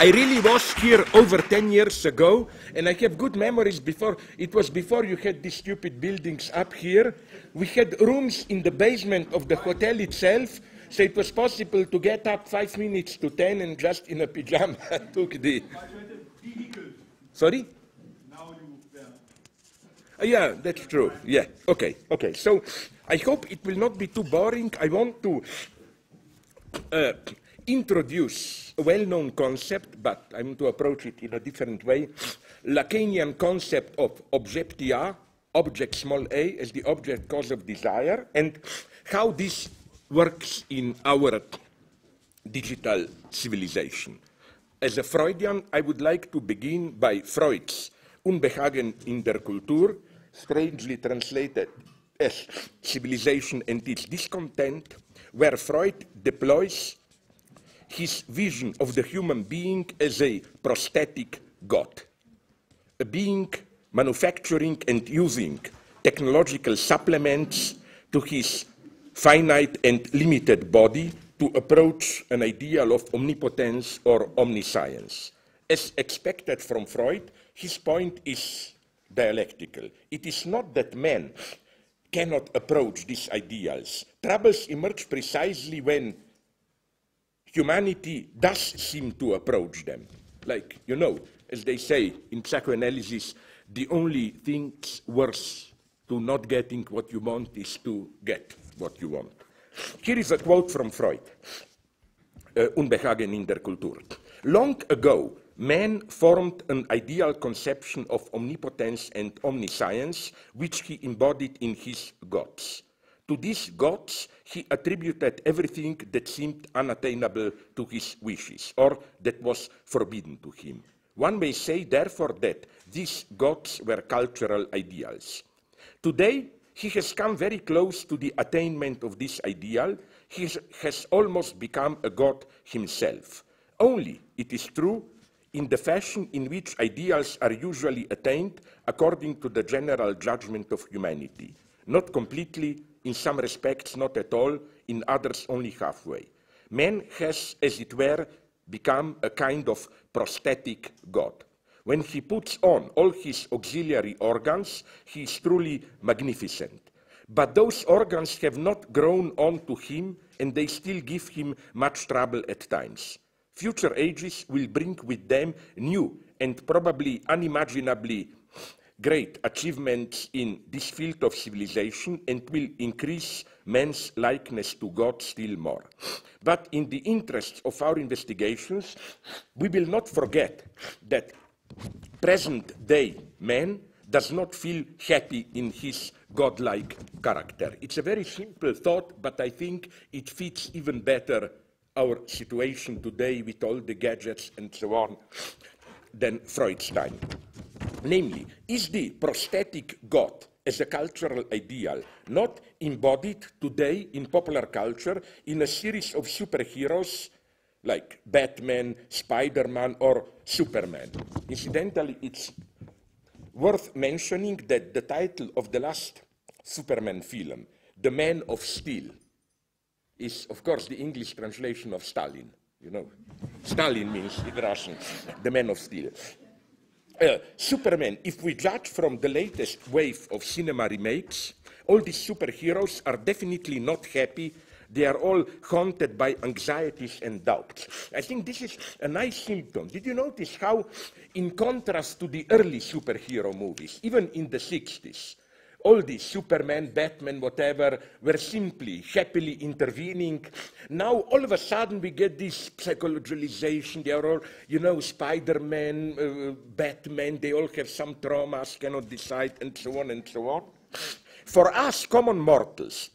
I really was here over 10 years ago, and I have good memories before. It was before you had these stupid buildings up here. We had rooms in the basement of the hotel itself, so it was possible to get up five minutes to 10 and just in a pajama took the. Sorry? Uh, yeah, that's true. Yeah. Okay. Okay. So I hope it will not be too boring. I want to uh, introduce a well-known concept, but I'm to approach it in a different way. Lacanian concept of objet a, object small a, as the object cause of desire, and how this works in our digital civilization. As a Freudian, I would like to begin by Freud's Unbehagen in der Kultur, strangely translated as civilization and its discontent, where Freud deploys his vision of the human being as a prosthetic God, a being manufacturing and using technological supplements to his finite and limited body to approach an ideal of omnipotence or omniscience. As expected from Freud, his point is dialectical. It is not that man cannot approach these ideals. Troubles emerge precisely when humanity does seem to approach them. Like, you know, as they say in psychoanalysis, the only things worse to not getting what you want is to get what you want. Here is a quote from Freud, uh, Unbehagen in der Kultur. Long ago, man formed an ideal conception of omnipotence and omniscience, which he embodied in his gods. To these gods, he attributed everything that seemed unattainable to his wishes, or that was forbidden to him. One may say, therefore, that these gods were cultural ideals. Today, he has come very close to the attainment of this ideal. He has almost become a god himself. Only, it is true, in the fashion in which ideals are usually attained according to the general judgment of humanity. Not completely, in some respects not at all, in others only halfway. Man has, as it were, become a kind of prosthetic God. When he puts on all his auxiliary organs, he is truly magnificent. But those organs have not grown on to him, and they still give him much trouble at times. Future ages will bring with them new and probably unimaginably great achievements in this field of civilization and will increase man's likeness to God still more. But in the interests of our investigations, we will not forget that present day man does not feel happy in his godlike character. It's a very simple thought, but I think it fits even better our situation today with all the gadgets and so on than Freud's time. Namely, is the prosthetic God as a cultural ideal not embodied today in popular culture in a series of superheroes like Batman, Spider Man, or Superman? Incidentally, it's worth mentioning that the title of the last Superman film, The Man of Steel, is, of course, the English translation of Stalin. You know, Stalin means in Russian, the man of steel. Uh, Superman, if we judge from the latest wave of cinema remakes, all these superheroes are definitely not happy. They are all haunted by anxieties and doubts. I think this is a nice symptom. Did you notice how, in contrast to the early superhero movies, even in the 60s, all these Superman, Batman, whatever, were simply happily intervening. Now, all of a sudden, we get this psychologization. They are all, you know, Spider Man, uh, Batman, they all have some traumas, cannot decide, and so on and so on. For us, common mortals,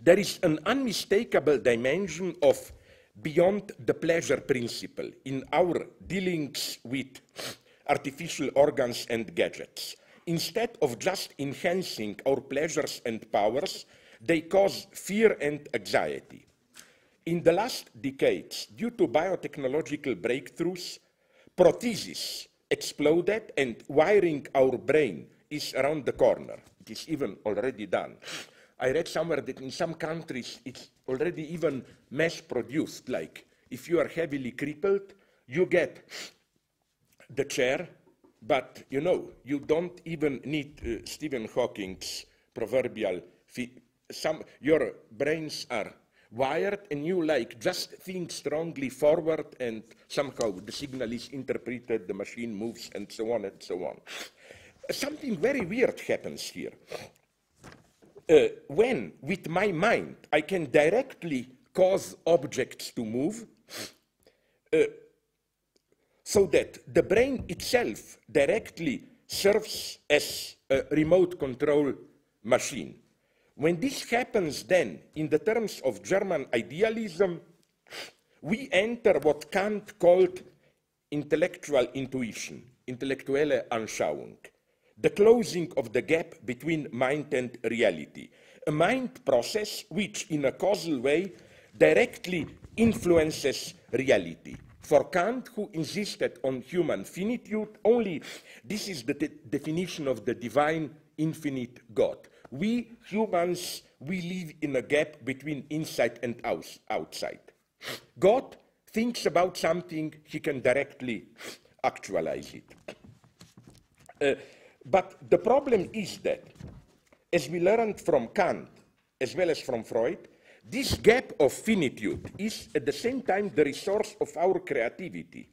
there is an unmistakable dimension of beyond the pleasure principle in our dealings with artificial organs and gadgets. Instead of just enhancing our pleasures and powers, they cause fear and anxiety. In the last decades, due to biotechnological breakthroughs, prothesis exploded and wiring our brain is around the corner. It is even already done. I read somewhere that in some countries it's already even mass produced, like if you are heavily crippled, you get the chair, but you know, you don't even need uh, Stephen Hawking's proverbial, some, your brains are wired and you like just think strongly forward and somehow the signal is interpreted, the machine moves and so on and so on. Something very weird happens here. Uh, when, with my mind, I can directly cause objects to move, uh, so that the brain itself directly serves as a remote control machine. When this happens then, in the terms of German idealism, we enter what Kant called intellectual intuition, intellektuelle Anschauung, the closing of the gap between mind and reality, a mind process which, in a causal way, directly influences reality. For Kant, who insisted on human finitude, only this is the de definition of the divine infinite God. We humans, we live in a gap between inside and outside. God thinks about something, he can directly actualize it. Uh, but the problem is that, as we learned from Kant, as well as from Freud, this gap of finitude is at the same time the resource of our creativity.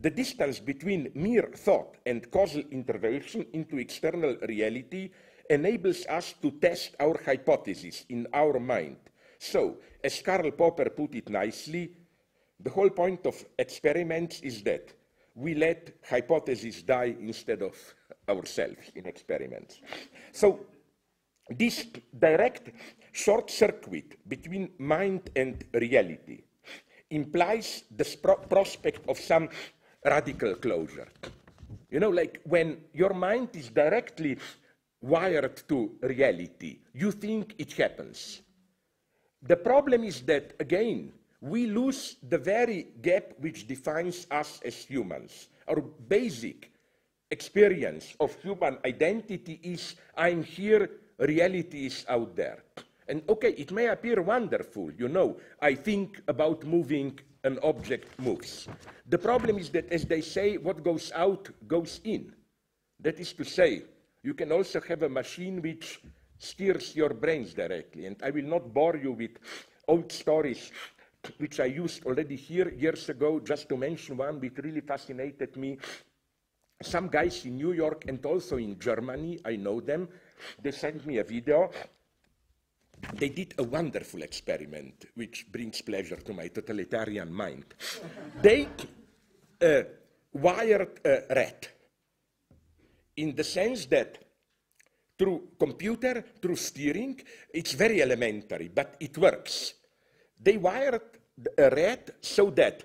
The distance between mere thought and causal intervention into external reality enables us to test our hypotheses in our mind. So, as Karl Popper put it nicely, the whole point of experiments is that we let hypotheses die instead of ourselves in experiments. So, this direct short circuit between mind and reality implies the prospect of some radical closure. You know, like when your mind is directly wired to reality, you think it happens. The problem is that, again, we lose the very gap which defines us as humans. Our basic experience of human identity is I'm here, reality is out there. And okay, it may appear wonderful, you know, I think about moving an object moves. The problem is that, as they say, what goes out goes in. That is to say, you can also have a machine which steers your brains directly. And I will not bore you with old stories which I used already here years ago, just to mention one which really fascinated me. Some guys in New York and also in Germany, I know them, they sent me a video they did a wonderful experiment, which brings pleasure to my totalitarian mind. they uh, wired a rat in the sense that through computer, through steering, it's very elementary, but it works. They wired a rat so that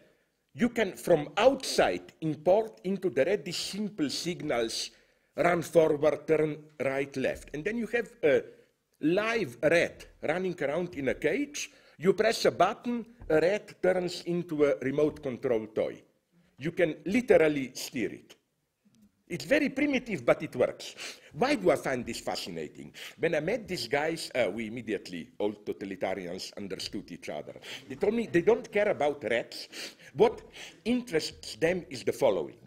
you can, from outside, import into the rat these simple signals, run forward, turn right, left. And then you have a live rat running around in a cage. You press a button, a rat turns into a remote control toy. You can literally steer it. It's very primitive, but it works. Why do I find this fascinating? When I met these guys, uh, we immediately, all totalitarians, understood each other. They told me they don't care about rats. What interests them is the following.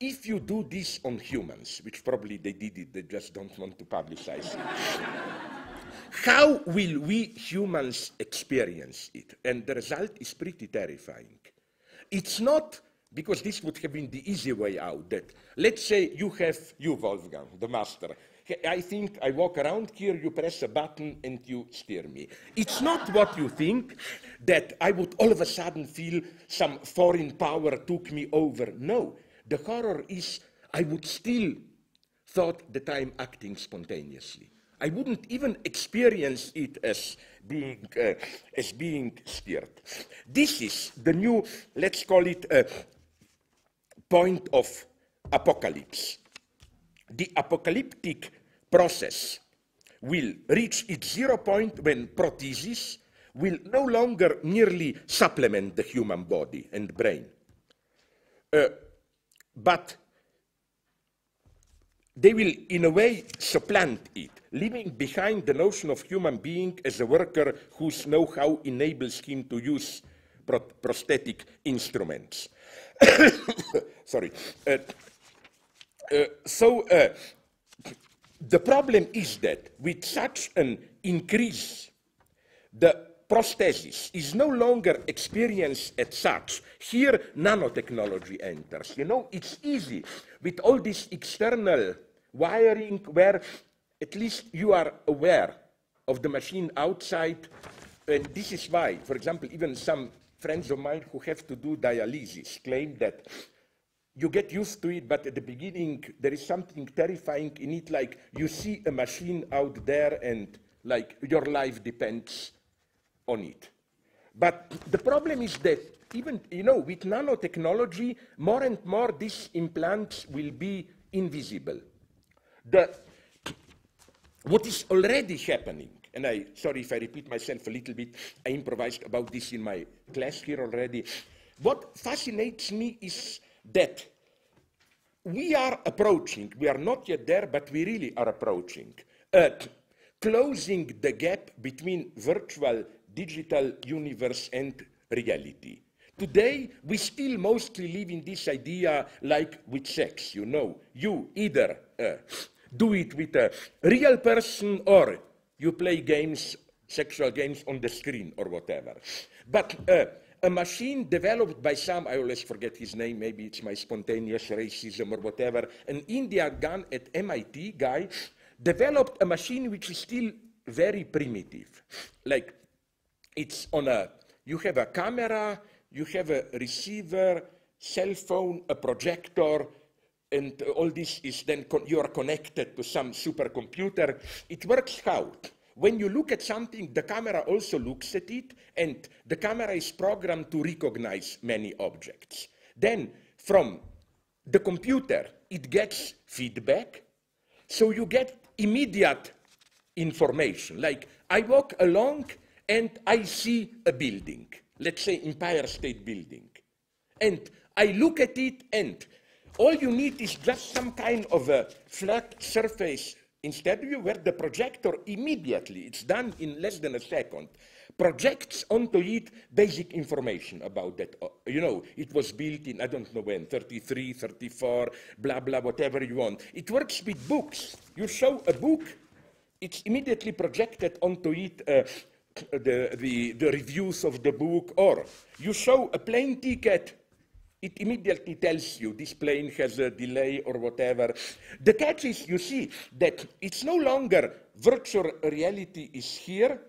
If you do this on humans, which probably they did it, they just don't want to publicize it. How will we humans experience it? And the result is pretty terrifying. It's not because this would have been the easy way out that, let's say you have, you Wolfgang, the master, I think I walk around here, you press a button and you steer me. It's not what you think that I would all of a sudden feel some foreign power took me over. No, the horror is I would still thought that I'm acting spontaneously. I wouldn't even experience it as being, uh, as being steered. This is the new, let's call it a point of apocalypse. The apocalyptic process will reach its zero point when prothesis will no longer merely supplement the human body and brain, uh, but they will, in a way, supplant it leaving behind the notion of human being as a worker whose know-how enables him to use prosthetic instruments. Sorry. Uh, uh, so uh, the problem is that with such an increase, the prosthesis is no longer experienced as such. Here, nanotechnology enters. You know, it's easy with all this external wiring where at least you are aware of the machine outside. And this is why, for example, even some friends of mine who have to do dialysis claim that you get used to it, but at the beginning there is something terrifying in it, like you see a machine out there and like your life depends on it. But the problem is that even, you know, with nanotechnology, more and more these implants will be invisible. The, what is already happening, and I, sorry if I repeat myself a little bit, I improvised about this in my class here already. What fascinates me is that we are approaching, we are not yet there, but we really are approaching, uh, closing the gap between virtual digital universe and reality. Today, we still mostly live in this idea like with sex, you know. You either uh, do it with a real person or you play games, sexual games on the screen or whatever. But uh, a machine developed by some, I always forget his name, maybe it's my spontaneous racism or whatever, an India gun at MIT guy developed a machine which is still very primitive. Like it's on a, you have a camera, you have a receiver, cell phone, a projector, and all this is then, you are connected to some supercomputer. It works out. When you look at something, the camera also looks at it, and the camera is programmed to recognize many objects. Then, from the computer, it gets feedback, so you get immediate information. Like, I walk along and I see a building, let's say Empire State Building, and I look at it, and all you need is just some kind of a flat surface Instead, you where the projector immediately, it's done in less than a second, projects onto it basic information about that. Uh, you know, it was built in, I don't know when, 33, 34, blah, blah, whatever you want. It works with books. You show a book, it's immediately projected onto it uh, the, the, the reviews of the book, or you show a plane ticket, it immediately tells you this plane has a delay or whatever. The catch is, you see, that it's no longer virtual reality is here,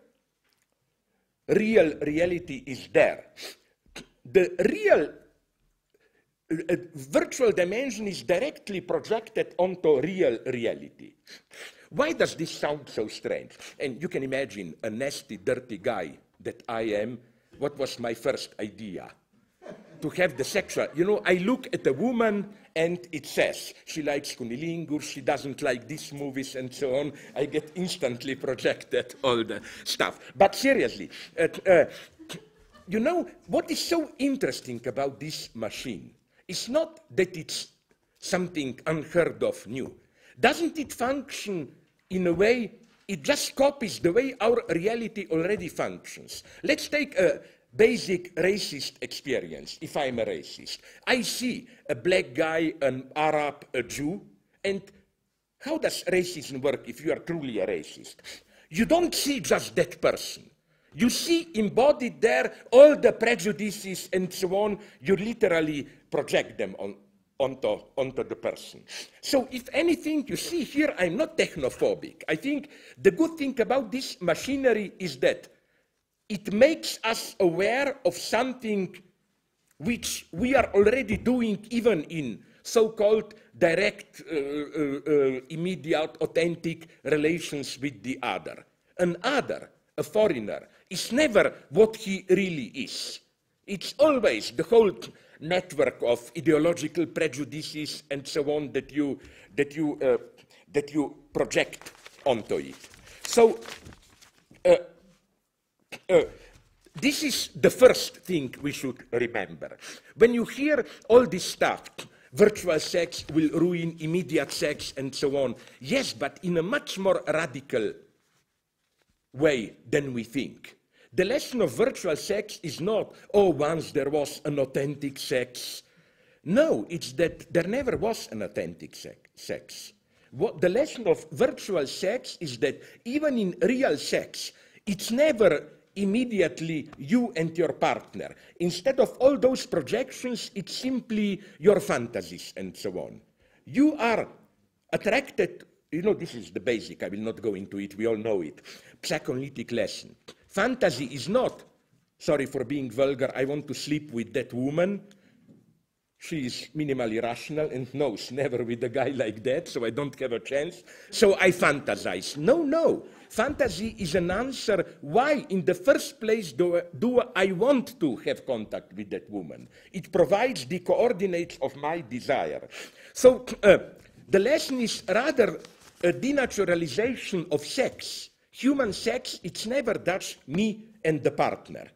real reality is there. The real uh, virtual dimension is directly projected onto real reality. Why does this sound so strange? And you can imagine a nasty, dirty guy that I am. What was my first idea? to have the sexual. You know, I look at a woman and it says she likes cunnilingus, she doesn't like these movies and so on. I get instantly projected all the stuff. But seriously, uh, uh, you know, what is so interesting about this machine is not that it's something unheard of new. Doesn't it function in a way, it just copies the way our reality already functions. Let's take a, basic racist experience, if I'm a racist. I see a black guy, an Arab, a Jew, and how does racism work if you are truly a racist? You don't see just that person. You see embodied there all the prejudices and so on. You literally project them on, onto, onto the person. So if anything, you see here, I'm not technophobic. I think the good thing about this machinery is that it makes us aware of something which we are already doing even in so-called direct, uh, uh, uh, immediate, authentic relations with the other. An other, a foreigner, is never what he really is. It's always the whole network of ideological prejudices and so on that you, that you, uh, that you project onto it. So uh, uh, this is the first thing we should remember. When you hear all this stuff, virtual sex will ruin immediate sex and so on, yes, but in a much more radical way than we think. The lesson of virtual sex is not, oh, once there was an authentic sex, No, it's that there never was an authentic sex. What the lesson of virtual sex is that even in real sex, it's never immediately you and your partner. Instead of all those projections, it's simply your fantasies and so on. You are attracted, you know, this is the basic, I will not go into it, we all know it. Psychoanalytic lesson. Fantasy is not, sorry for being vulgar, I want to sleep with that woman. She is minimally rational and knows never with a guy like that, so I don't have a chance. So I fantasize. No, no. Fantasy is an answer why, in the first place, do, do I want to have contact with that woman? It provides the coordinates of my desire. So uh, the lesson is rather a denaturalization of sex. Human sex, it's never just me and the partner.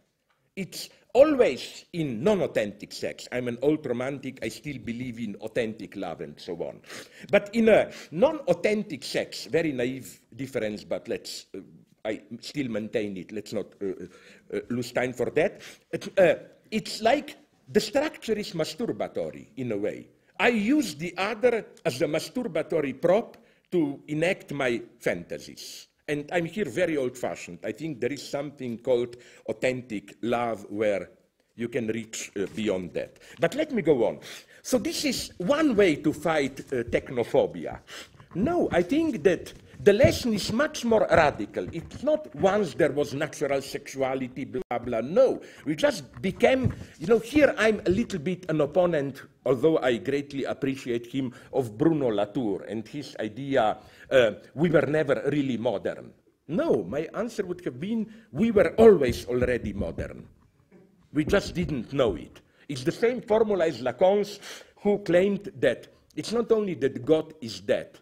It's always in non-authentic sex. I'm an old romantic, I still believe in authentic love and so on. But in a non-authentic sex, very naive difference, but let's, uh, I still maintain it, let's not uh, uh, lose time for that. Uh, it's like the structure is masturbatory in a way. I use the other as a masturbatory prop to enact my fantasies. And I'm here very old fashioned. I think there is something called authentic love where you can reach uh, beyond that. But let me go on. So, this is one way to fight uh, technophobia. No, I think that the lesson is much more radical. It's not once there was natural sexuality, blah, blah. No, we just became, you know, here I'm a little bit an opponent, although I greatly appreciate him, of Bruno Latour and his idea uh, we were never really modern. No, my answer would have been we were always already modern. We just didn't know it. It's the same formula as Lacan's, who claimed that it's not only that God is dead,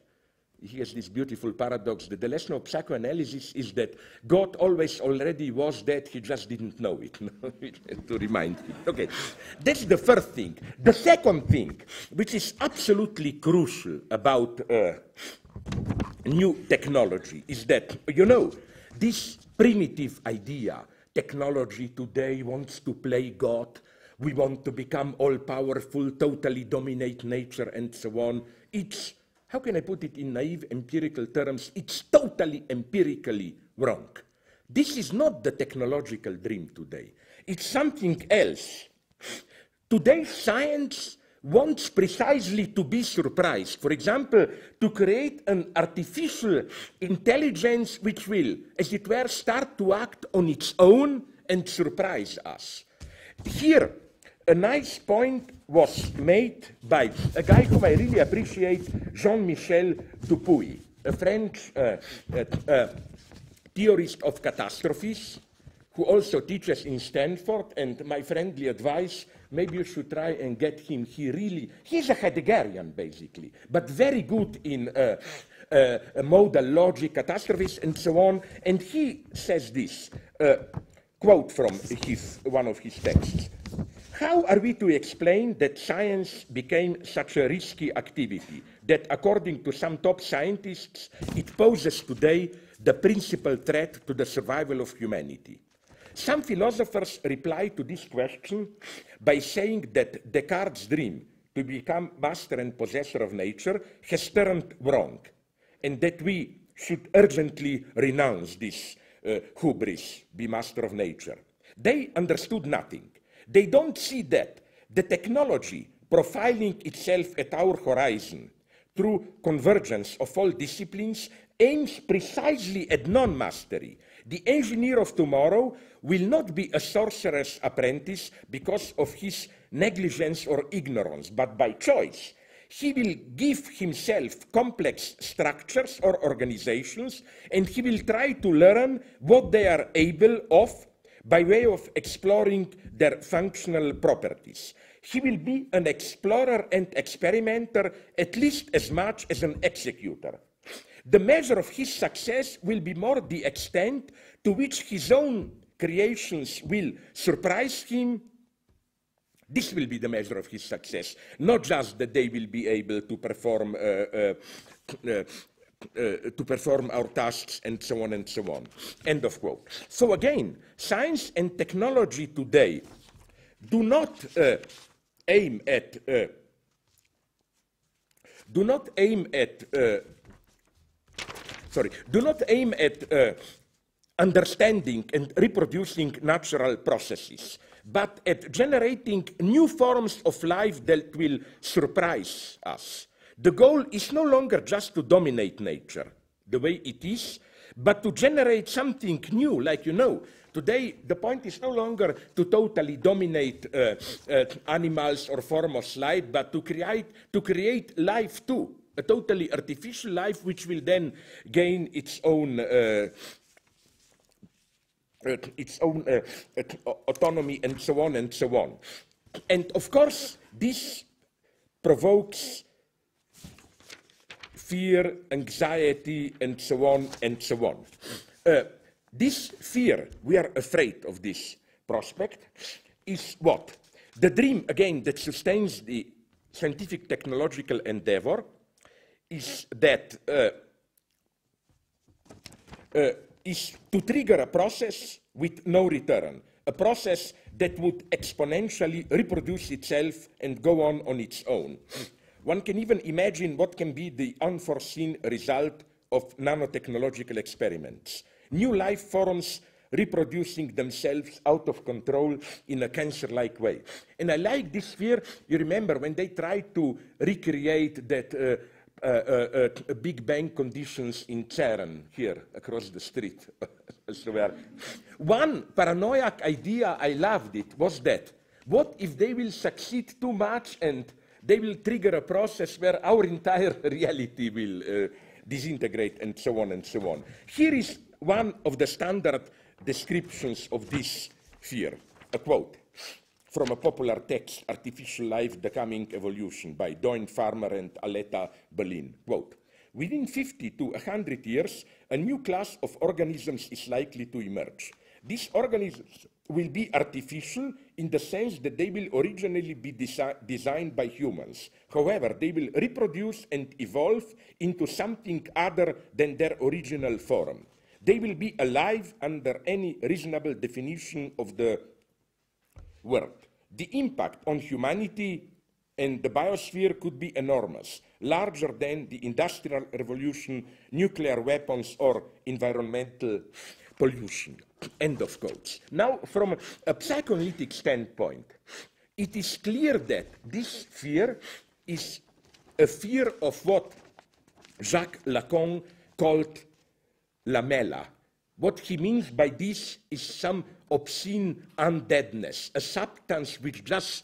he has this beautiful paradox that the lesson of psychoanalysis is that God always already was dead, he just didn't know it. to remind him. Okay, that's the first thing. The second thing, which is absolutely crucial about uh, new technology, is that, you know, this primitive idea, technology today wants to play God, we want to become all powerful, totally dominate nature, and so on. It's how can I put it in naive empirical terms? It's totally empirically wrong. This is not the technological dream today. It's something else. Today, science wants precisely to be surprised. For example, to create an artificial intelligence which will, as it were, start to act on its own and surprise us. Here, a nice point was made by a guy whom I really appreciate, Jean-Michel Dupuy, a French uh, uh, uh, theorist of catastrophes, who also teaches in Stanford, and my friendly advice, maybe you should try and get him. He really, he's a Heideggerian, basically, but very good in uh, uh, modal logic, catastrophes, and so on. And he says this, quote from his, one of his texts. How are we to explain that science became such a risky activity that, according to some top scientists, it poses today the principal threat to the survival of humanity? Some philosophers reply to this question by saying that Descartes' dream to become master and possessor of nature has turned wrong, and that we should urgently renounce this uh, hubris, be master of nature. They understood nothing. They don't see that the technology profiling itself at our horizon through convergence of all disciplines aims precisely at non mastery. The engineer of tomorrow will not be a sorcerer's apprentice because of his negligence or ignorance, but by choice. He will give himself complex structures or organizations and he will try to learn what they are able of by way of exploring their functional properties. He will be an explorer and experimenter at least as much as an executor. The measure of his success will be more the extent to which his own creations will surprise him. This will be the measure of his success, not just that they will be able to perform uh, uh, uh, uh, to perform our tasks and so on and so on. End of quote. So again, science and technology today do not uh, aim at uh, do not aim at uh, sorry do not aim at uh, understanding and reproducing natural processes but at generating new forms of life that will surprise us the goal is no longer just to dominate nature the way it is but to generate something new like you know Today, the point is no longer to totally dominate uh, uh, animals or form of life, but to create, to create life too, a totally artificial life which will then gain its own uh, uh its own uh, autonomy and so on and so on. And of course, this provokes fear, anxiety, and so on and so on. Uh, this fear, we are afraid of this prospect, is what? The dream, again, that sustains the scientific technological endeavor is that uh, uh, is to trigger a process with no return, a process that would exponentially reproduce itself and go on on its own. One can even imagine what can be the unforeseen result of nanotechnological experiments new life forms reproducing themselves out of control in a cancer-like way. And I like this fear. You remember when they tried to recreate that uh, uh, uh, uh Big Bang conditions in CERN here across the street. One paranoiac idea, I loved it, was that what if they will succeed too much and they will trigger a process where our entire reality will uh, disintegrate and so on and so on. Here is one of the standard descriptions of this fear, a quote from a popular text, Artificial Life, The Coming Evolution, by Doyne Farmer and Alletta Belin. Quote, Within 50 to 100 years, a new class of organisms is likely to emerge. These organisms will be artificial in the sense that they will originally be desi designed by humans. However, they will reproduce and evolve into something other than their original form. They will be alive under any reasonable definition of the word. The impact on humanity and the biosphere could be enormous, larger than the Industrial Revolution, nuclear weapons, or environmental pollution. End of quotes. Now, from a psychoanalytic standpoint, it is clear that this fear is a fear of what Jacques Lacan called lamella. What he means by this is some obscene undeadness, a substance which just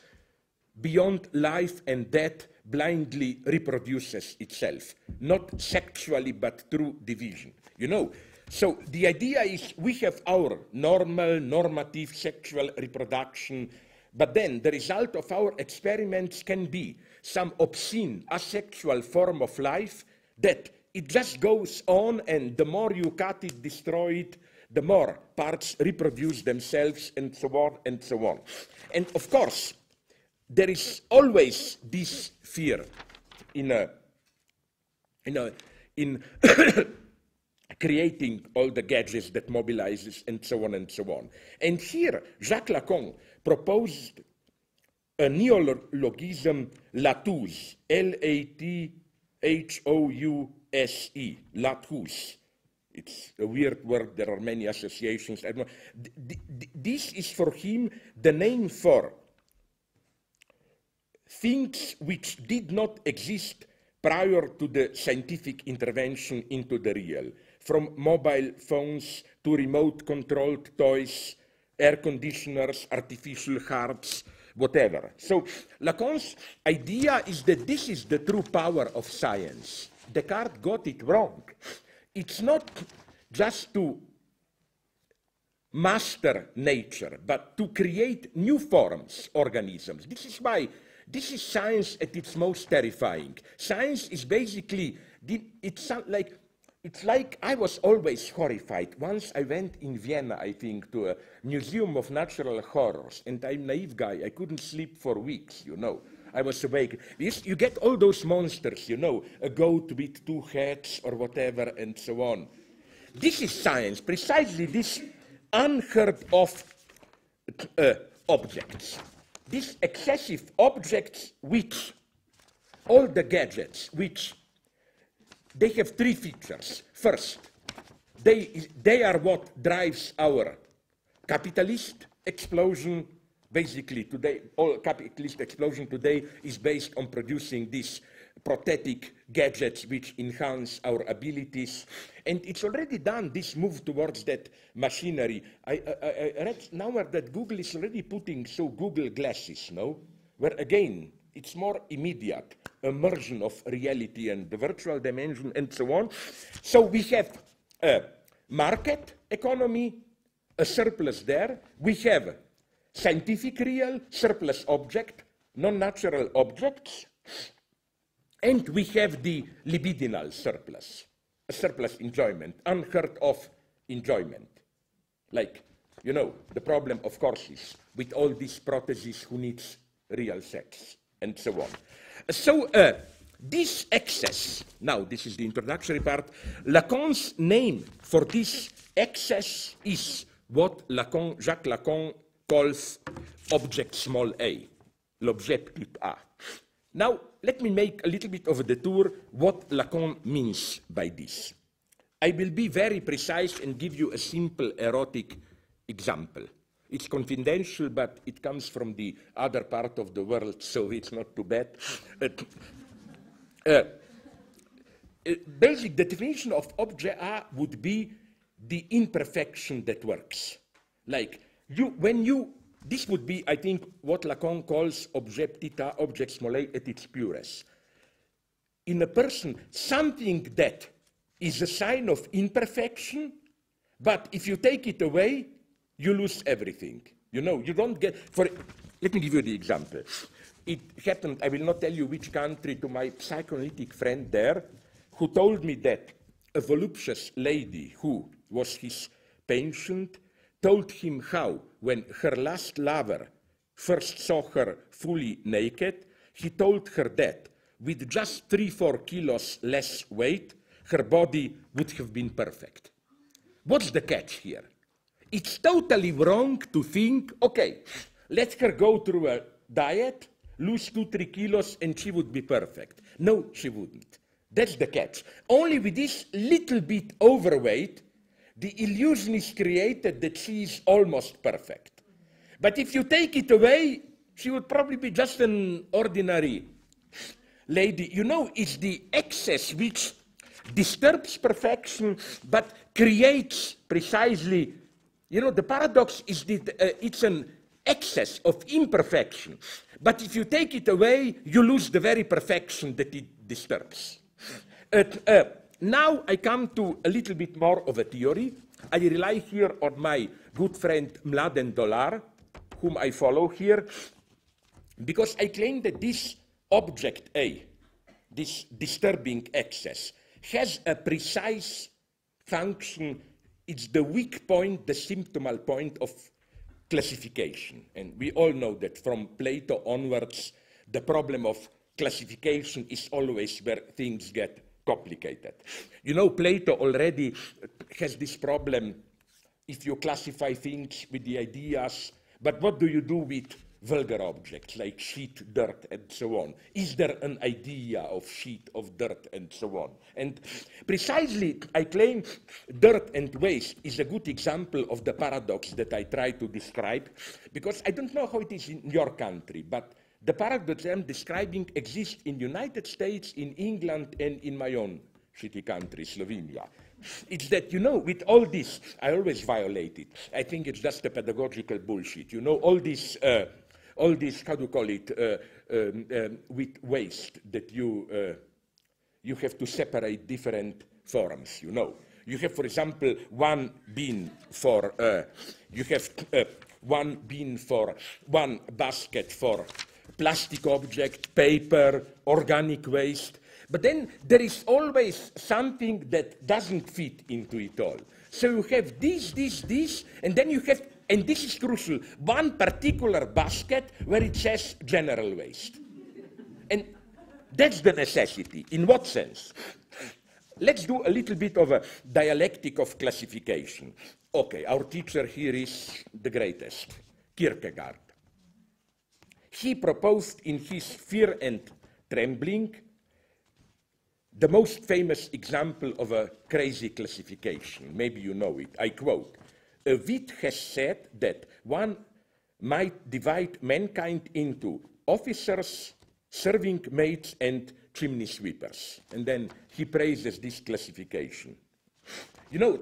beyond life and death blindly reproduces itself, not sexually but through division. You know, so the idea is we have our normal, normative sexual reproduction, but then the result of our experiments can be some obscene, asexual form of life that it just goes on, and the more you cut it, destroy it, the more parts reproduce themselves, and so on and so on. And of course, there is always this fear in a, in a, in creating all the gadgets that mobilizes and so on and so on. And here, Jacques Lacan proposed a neologism S-E, Lathouse. It's a weird word, there are many associations. This is for him the name for things which did not exist prior to the scientific intervention into the real, from mobile phones to remote controlled toys, air conditioners, artificial hearts, whatever. So Lacan's idea is that this is the true power of science. Descartes got it wrong. It's not just to master nature, but to create new forms, organisms. This is why this is science at its most terrifying. Science is basically, it's like, it's like I was always horrified. Once I went in Vienna, I think, to a museum of natural horrors, and I'm a naive guy. I couldn't sleep for weeks, you know. I was awake. This, you get all those monsters, you know, a goat with two heads or whatever, and so on. This is science, precisely this unheard of uh, objects. these excessive objects which, all the gadgets which, they have three features. First, they, they are what drives our capitalist explosion. Basically, today, all capitalist explosion today is based on producing these prosthetic gadgets which enhance our abilities. And it's already done, this move towards that machinery. I, I, I read now that Google is already putting so Google glasses, no? Where again, it's more immediate, immersion of reality and the virtual dimension and so on. So we have a market economy, a surplus there. We have scientific real, surplus object, non-natural objects. And we have the libidinal surplus, a surplus enjoyment, unheard of enjoyment. Like, you know, the problem, of course, is with all these protheses who needs real sex and so on. So uh, this excess, now this is the introductory part, Lacan's name for this excess is what Lacan, Jacques Lacan calls object small a, l'objet petit A. Now, let me make a little bit of a detour what Lacan means by this. I will be very precise and give you a simple erotic example. It's confidential, but it comes from the other part of the world, so it's not too bad. Uh, uh, uh, basic definition of object A would be the imperfection that works. Like you, when you, this would be, I think, what Lacan calls objet petit a, object small a at its purest. In a person, something that is a sign of imperfection, but if you take it away, you lose everything. You know, you don't get, for, let me give you the example. It happened, I will not tell you which country, to my psychoanalytic friend there, who told me that a voluptuous lady who was his patient told him how, when her last lover first saw her fully naked, he told her that with just three, four kilos less weight, her body would have been perfect. What's the catch here? It's totally wrong to think, okay, let her go through a diet, lose two, three kilos, and she would be perfect. No, she wouldn't. That's the catch. Only with this little bit overweight, the illusion is created that she is almost perfect. But if you take it away, she would probably be just an ordinary lady. You know, it's the excess which disturbs perfection but creates precisely you know, the paradox is that uh, it's an excess of imperfection. But if you take it away, you lose the very perfection that it disturbs. Uh, uh, now I come to a little bit more of a theory. I rely here on my good friend Mladen Dolar, whom I follow here, because I claim that this object A, this disturbing excess, has a precise function it's the weak point, the symptomal point of classification. And we all know that from Plato onwards, the problem of classification is always where things get complicated. You know, Plato already has this problem if you classify things with the ideas, but what do you do with vulgar objects like sheet, dirt, and so on? Is there an idea of sheet, of dirt, and so on? And precisely, I claim dirt and waste is a good example of the paradox that I try to describe, because I don't know how it is in your country, but the paradox I'm describing exists in the United States, in England, and in my own shitty country, Slovenia. It's that, you know, with all this, I always violate it. I think it's just a pedagogical bullshit. You know, all this uh, all this, how do you call it, uh, um, um, with waste that you, uh, you have to separate different forms, you know. You have, for example, one bin for, uh, you have uh, one bin for, one basket for plastic object, paper, organic waste, but then there is always something that doesn't fit into it all. So you have this, this, this, and then you have and this is crucial, one particular basket where it says general waste. And that's the necessity. In what sense? Let's do a little bit of a dialectic of classification. Okay, our teacher here is the greatest, Kierkegaard. he proposed in his Fear and Trembling the most famous example of a crazy classification. Maybe you know it. I quote A wit has said that one might divide mankind into officers, serving maids, and chimney sweepers. And then he praises this classification. You know,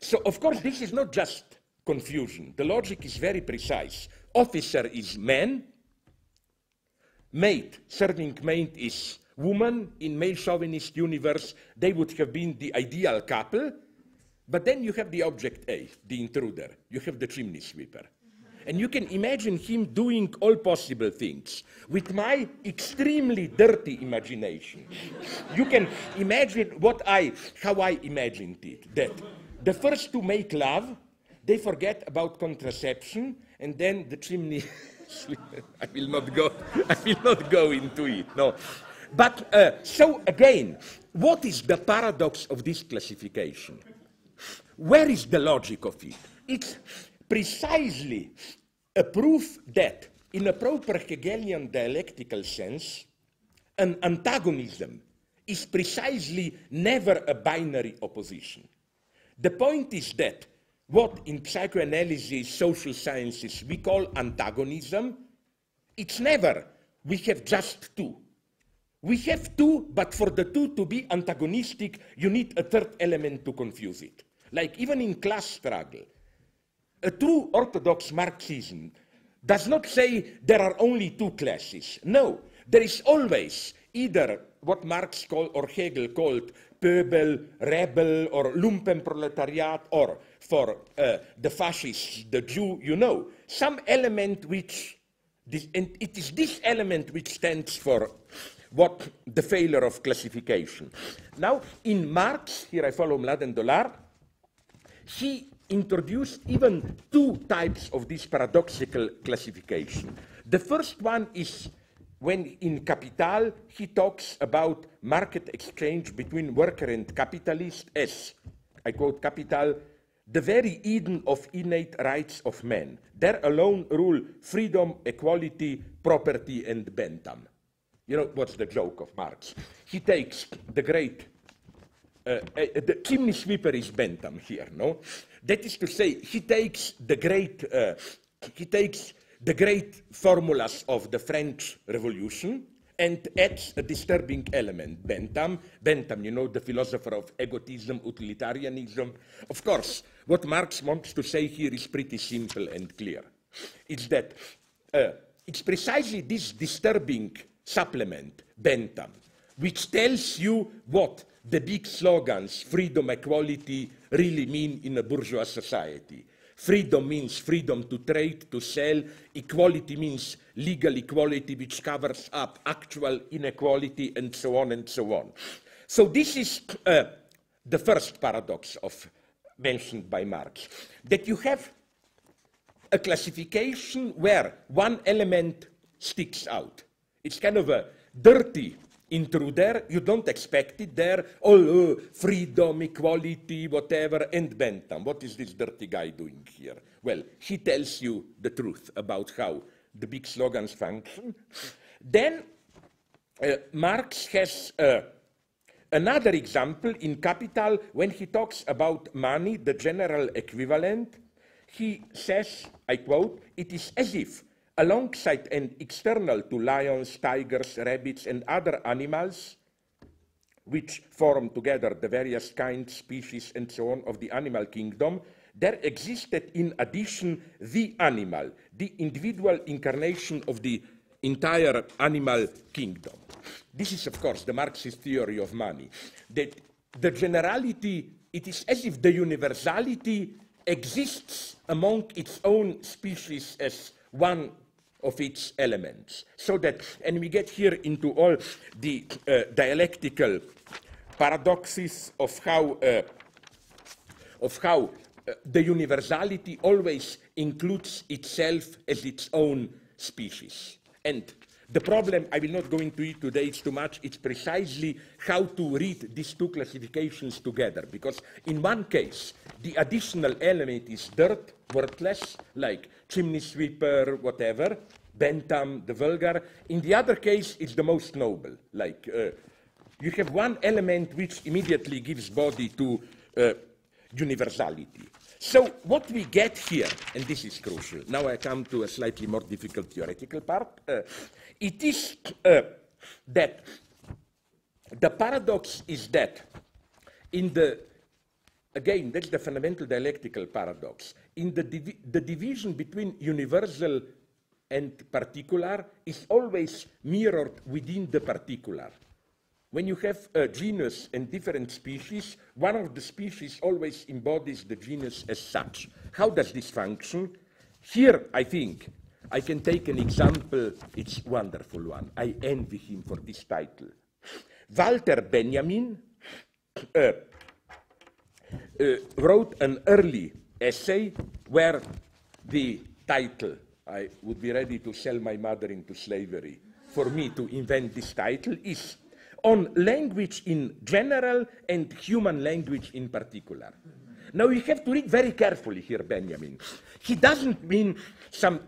so of course, this is not just confusion. The logic is very precise. Officer is man, maid, serving maid is woman. In male chauvinist universe, they would have been the ideal couple. But then you have the objet a, the intruder. You have the chimney sweeper. And you can imagine him doing all possible things. With my extremely dirty imagination, you can imagine what I, how I imagined it. That the first to make love, they forget about contraception, and then the chimney. I will not go. I will not go into it. No, but uh, so again, what is the paradox of this classification? Where is the logic of it? It's precisely a proof that, in a proper Hegelian dialectical sense, an antagonism is precisely never a binary opposition. The point is that what in psychoanalysis, social sciences, we call antagonism, it's never we have just two. We have two, but for the two to be antagonistic, you need a third element to confuse it. Like even in class struggle, a true orthodox Marxism does not say there are only two classes. No, there is always either what Marx called or Hegel called Pöbel, rebel, or Lumpenproletariat, or for uh, the fascists, the Jew, you know, some element which, this, and it is this element which stands for what the failure of classification. Now, in Marx, here I follow Mladen Dolar, he introduced even two types of this paradoxical classification. The first one is when in Capital he talks about market exchange between worker and capitalist as, I quote Capital, the very Eden of innate rights of men. There alone rule freedom, equality, property, and Bentham. You know what's the joke of Marx? He takes the great, the chimney sweeper is Bentham here, no? That is to say, he takes the great, uh, he takes the great formulas of the French Revolution and adds a disturbing element. Bentham, Bentham, you know, the philosopher of egotism, utilitarianism. Of course, what Marx wants to say here is pretty simple and clear. It's that uh, it's precisely this disturbing supplement, Bentham, which tells you what the big slogans, freedom, equality, really mean in a bourgeois society. Freedom means freedom to trade, to sell. Equality means legal equality, which covers up actual inequality, and so on and so on. So this is uh, the first paradox of mentioned by Marx, that you have a classification where one element sticks out. It's kind of a dirty intruder, you don't expect it there, oh, uh, freedom, equality, whatever, and Bentham. What is this dirty guy doing here? Well, he tells you the truth about how the big slogans function. Then uh, Marx has uh, another example in Capital when he talks about money, the general equivalent. He says, I quote, it is as if alongside and external to lions, tigers, rabbits, and other animals, which form together the various kinds, species, and so on of the animal kingdom, there existed in addition the animal, the individual incarnation of the entire animal kingdom. This is, of course, the Marxist theory of money, that the generality, it is as if the universality exists among its own species as one of its elements. So that, and we get here into all the uh, dialectical paradoxes of how, uh, of how uh, the universality always includes itself as its own species. And the problem, I will not go into it today, it's too much, it's precisely how to read these two classifications together. Because in one case, the additional element is dirt, worthless, like chimney sweeper, whatever. Bentham, the vulgar. In the other case, it's the most noble. Like uh, you have one element which immediately gives body to uh, universality. So what we get here, and this is crucial, now I come to a slightly more difficult theoretical part, uh, it is uh, that the paradox is that in the, again, that's the fundamental dialectical paradox, in the, the division between universal and particular is always mirrored within the particular. When you have a genus and different species, one of the species always embodies the genus as such. How does this function? Here, I think, I can take an example, it's a wonderful one. I envy him for this title. Walter Benjamin uh, uh, wrote an early essay where the title, I would be ready to sell my mother into slavery for me to invent this title, is on language in general and human language in particular. Now you have to read very carefully here, Benjamin. He doesn't mean some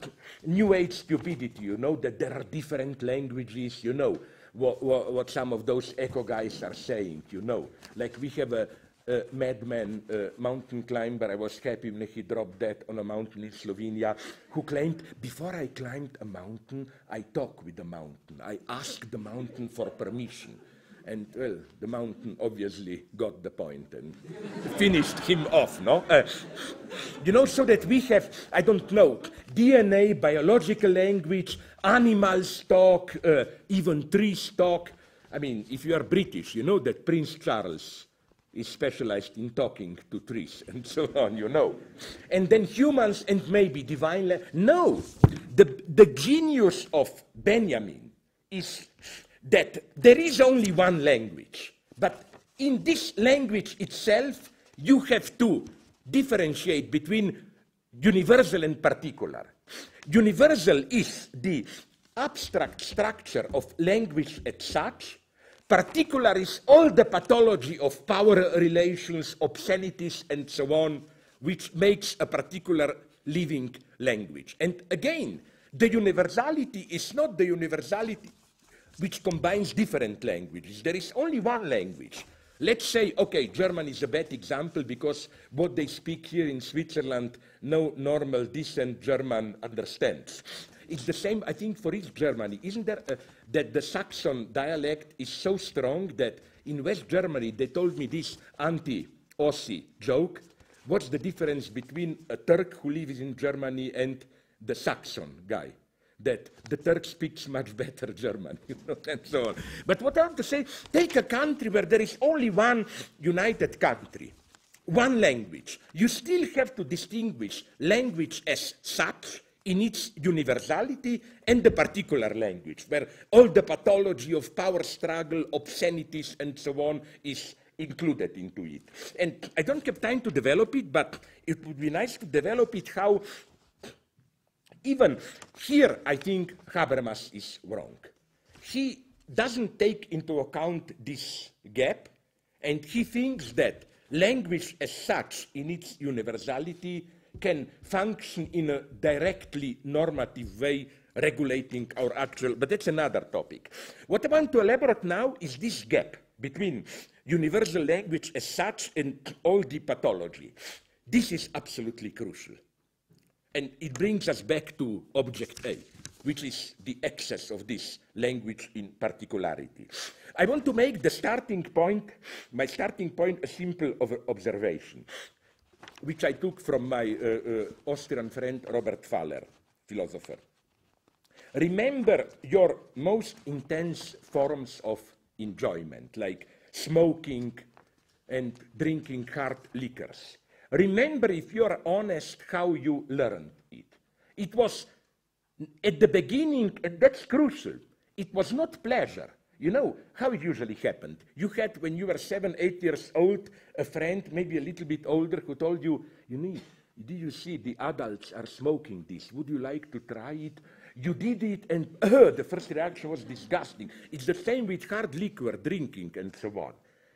new age stupidity, you know, that there are different languages, you know, what, what, what some of those eco guys are saying, you know. Like we have a, a madman uh, mountain climber, I was happy when he dropped dead on a mountain in Slovenia, who claimed, before I climbed a mountain, I talked with the mountain. I asked the mountain for permission. And, well, the mountain obviously got the point and finished him off, no? Uh, you know, so that we have, I don't know, DNA, biological language, animals talk, uh, even trees talk. I mean, if you are British, you know that Prince Charles is specialized in talking to trees and so on, you know. And then humans and maybe divine. no, the, the genius of Benjamin is that there is only one language, but in this language itself, you have to differentiate between universal and particular. Universal is the abstract structure of language as such, particular is all the pathology of power relations, obscenities, and so on, which makes a particular living language. And again, the universality is not the universality which combines different languages. There is only one language. Let's say, okay, German is a bad example because what they speak here in Switzerland, no normal, decent German understands. It's the same, I think, for East Germany. Isn't there a, that the Saxon dialect is so strong that in West Germany they told me this anti-Ossi joke. What's the difference between a Turk who lives in Germany and the Saxon guy? That the Turk speaks much better German, you know, and so on. But what I want to say, take a country where there is only one united country, one language. You still have to distinguish language as such in its universality and the particular language, where all the pathology of power struggle, obscenities, and so on is included into it. And I don't have time to develop it, but it would be nice to develop it how even here I think Habermas is wrong. He doesn't take into account this gap, and he thinks that language as such in its universality can function in a directly normative way regulating our actual, but that's another topic. What I want to elaborate now is this gap between universal language as such and all the pathology. This is absolutely crucial. And it brings us back to objet a, which is the excess of this language in particularity. I want to make the starting point, my starting point, a simple observation which I took from my uh, uh, Austrian friend Robert Pfaller, philosopher. Remember your most intense forms of enjoyment, like smoking and drinking hard liquors. Remember, if you are honest, how you learned it. It was at the beginning, and that's crucial, it was not pleasure. You know how it usually happened. You had, when you were seven, eight years old, a friend, maybe a little bit older, who told you, you need, did you see the adults are smoking this? Would you like to try it? You did it, and uh, the first reaction was disgusting. It's the same with hard liquor, drinking, and so on.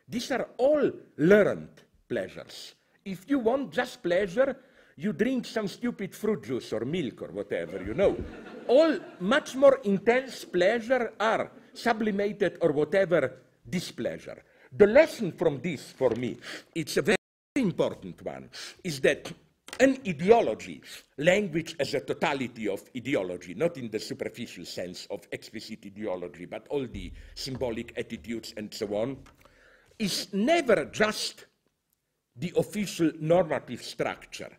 These are all learned pleasures. If you want just pleasure, you drink some stupid fruit juice or milk or whatever, you know. All much more intense pleasure are sublimated or whatever displeasure. The lesson from this, for me, it's a very important one, is that an ideology, language as a totality of ideology, not in the superficial sense of explicit ideology, but all the symbolic attitudes and so on, is never just the official normative structure.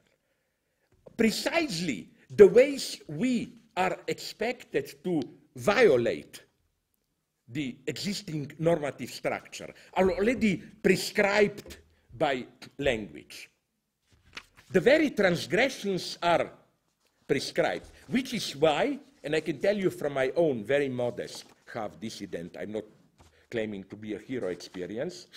Precisely the ways we are expected to violate the existing normative structure are already prescribed by language. The very transgressions are prescribed, which is why, and I can tell you from my own very modest half dissident, I'm not claiming to be a hero experience.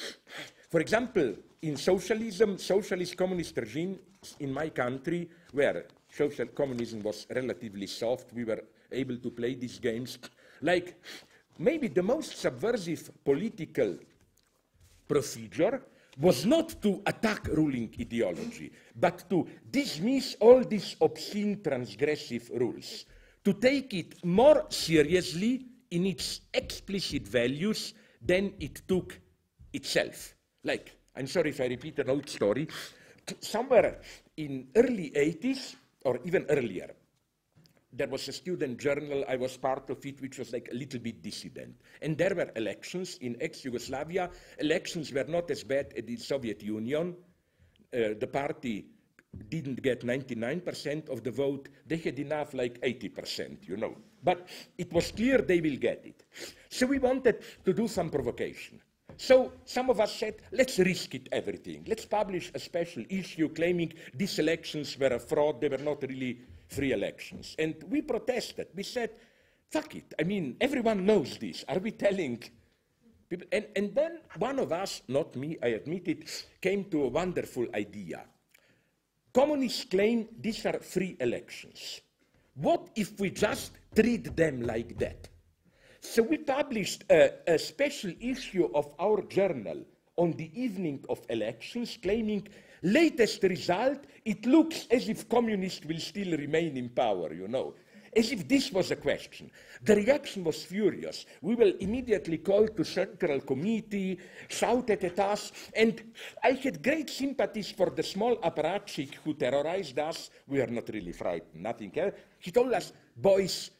For example, in socialism, socialist communist regime in my country, where social communism was relatively soft, we were able to play these games. Like maybe the most subversive political procedure was not to attack ruling ideology, but to dismiss all these obscene transgressive rules, to take it more seriously in its explicit values than it took itself. Like, I'm sorry if I repeat an old story, somewhere in early 80s, or even earlier, there was a student journal, I was part of it, which was like a little bit dissident. And there were elections in ex-Yugoslavia. Elections were not as bad as the Soviet Union. Uh, the party didn't get 99% of the vote. They had enough like 80%, you know. But it was clear they will get it. So we wanted to do some provocation. So some of us said, let's risk it everything. Let's publish a special issue claiming these elections were a fraud, they were not really free elections. And we protested. We said, fuck it. I mean, everyone knows this. Are we telling people? And, and then one of us, not me, I admit it, came to a wonderful idea. Communists claim these are free elections. What if we just treat them like that? So we published a, a special issue of our journal on the evening of elections claiming latest result, it looks as if communists will still remain in power, you know. As if this was a question. The reaction was furious. We were immediately called to Central Committee, shouted at us, and I had great sympathies for the small apparatchik who terrorized us. We are not really frightened, nothing else. He told us, boys,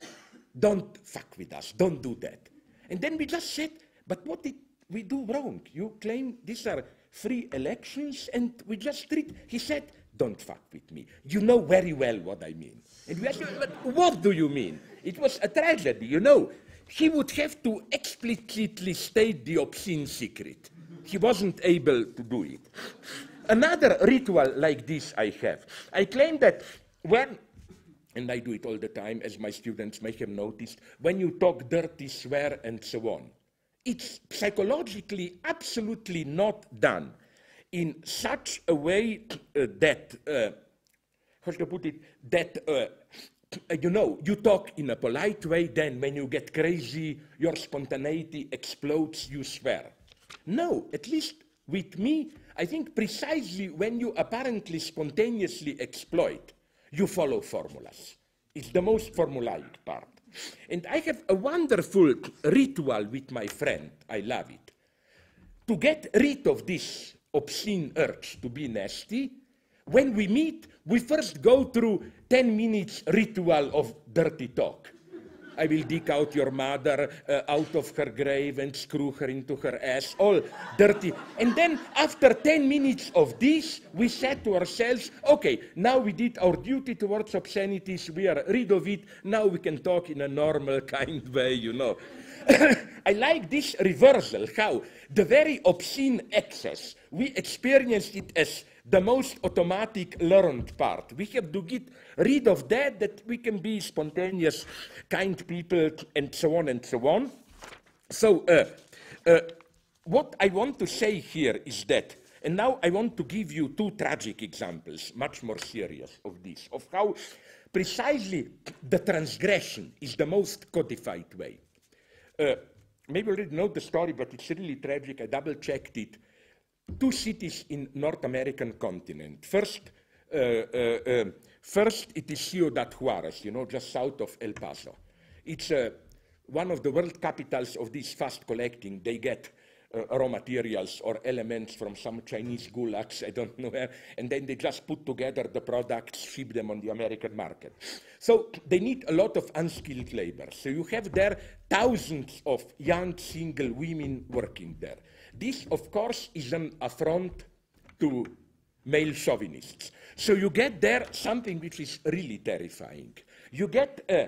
don't fuck with us, don't do that. And then we just said, but what did we do wrong? You claim these are free elections, and we just treat. He said, Don't fuck with me. You know very well what I mean. And we asked him, But what do you mean? It was a tragedy, you know. He would have to explicitly state the obscene secret. He wasn't able to do it. Another ritual like this I have. I claim that when and I do it all the time, as my students may have noticed, when you talk dirty, swear, and so on it's psychologically absolutely not done in such a way uh, that, uh, how should I put it, that, uh, you know, you talk in a polite way, then when you get crazy, your spontaneity explodes, you swear. No, at least with me, I think precisely when you apparently spontaneously exploit, you follow formulas. It's the most formulaic part. And I have a wonderful ritual with my friend. I love it. To get rid of this obscene urge to be nasty, when we meet, we first go through 10 minutes ritual of dirty talk. I will dig out your mother uh, out of her grave and screw her into her ass, all dirty. And then after 10 minutes of this, we said to ourselves, okay, now we did our duty towards obscenities, we are rid of it, now we can talk in a normal kind way, you know. I like this reversal, how the very obscene excess, we experienced it as the most automatic learned part. We have to get rid of that, that we can be spontaneous, kind people, and so on and so on. So, uh, uh, what I want to say here is that, and now I want to give you two tragic examples, much more serious of this, of how precisely the transgression is the most codified way. Uh, maybe you already know the story, but it's really tragic. I double checked it two cities in North American continent. First, Uh, uh, um, first, it is Ciudad Juarez, you know, just south of El Paso. It's uh, one of the world capitals of this fast collecting. They get uh, raw materials or elements from some Chinese gulags, I don't know where, and then they just put together the products, ship them on the American market. So they need a lot of unskilled labor. So you have there thousands of young single women working there. This, of course, is an affront to male chauvinists. So you get there something which is really terrifying. You get uh,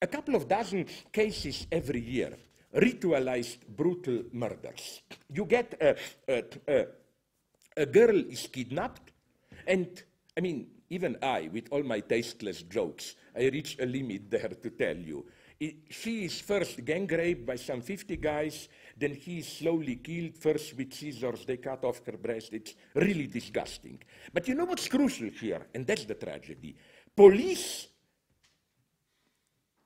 a couple of dozen cases every year ritualized brutal murders. You get a, a, a, a girl is kidnapped, and I mean, even I, with all my tasteless jokes, I reach a limit there to tell you. She is first gang raped by some 50 guys, then he is slowly killed, first with scissors, they cut off her breast. It's really disgusting. But you know what's crucial here, and that's the tragedy? Police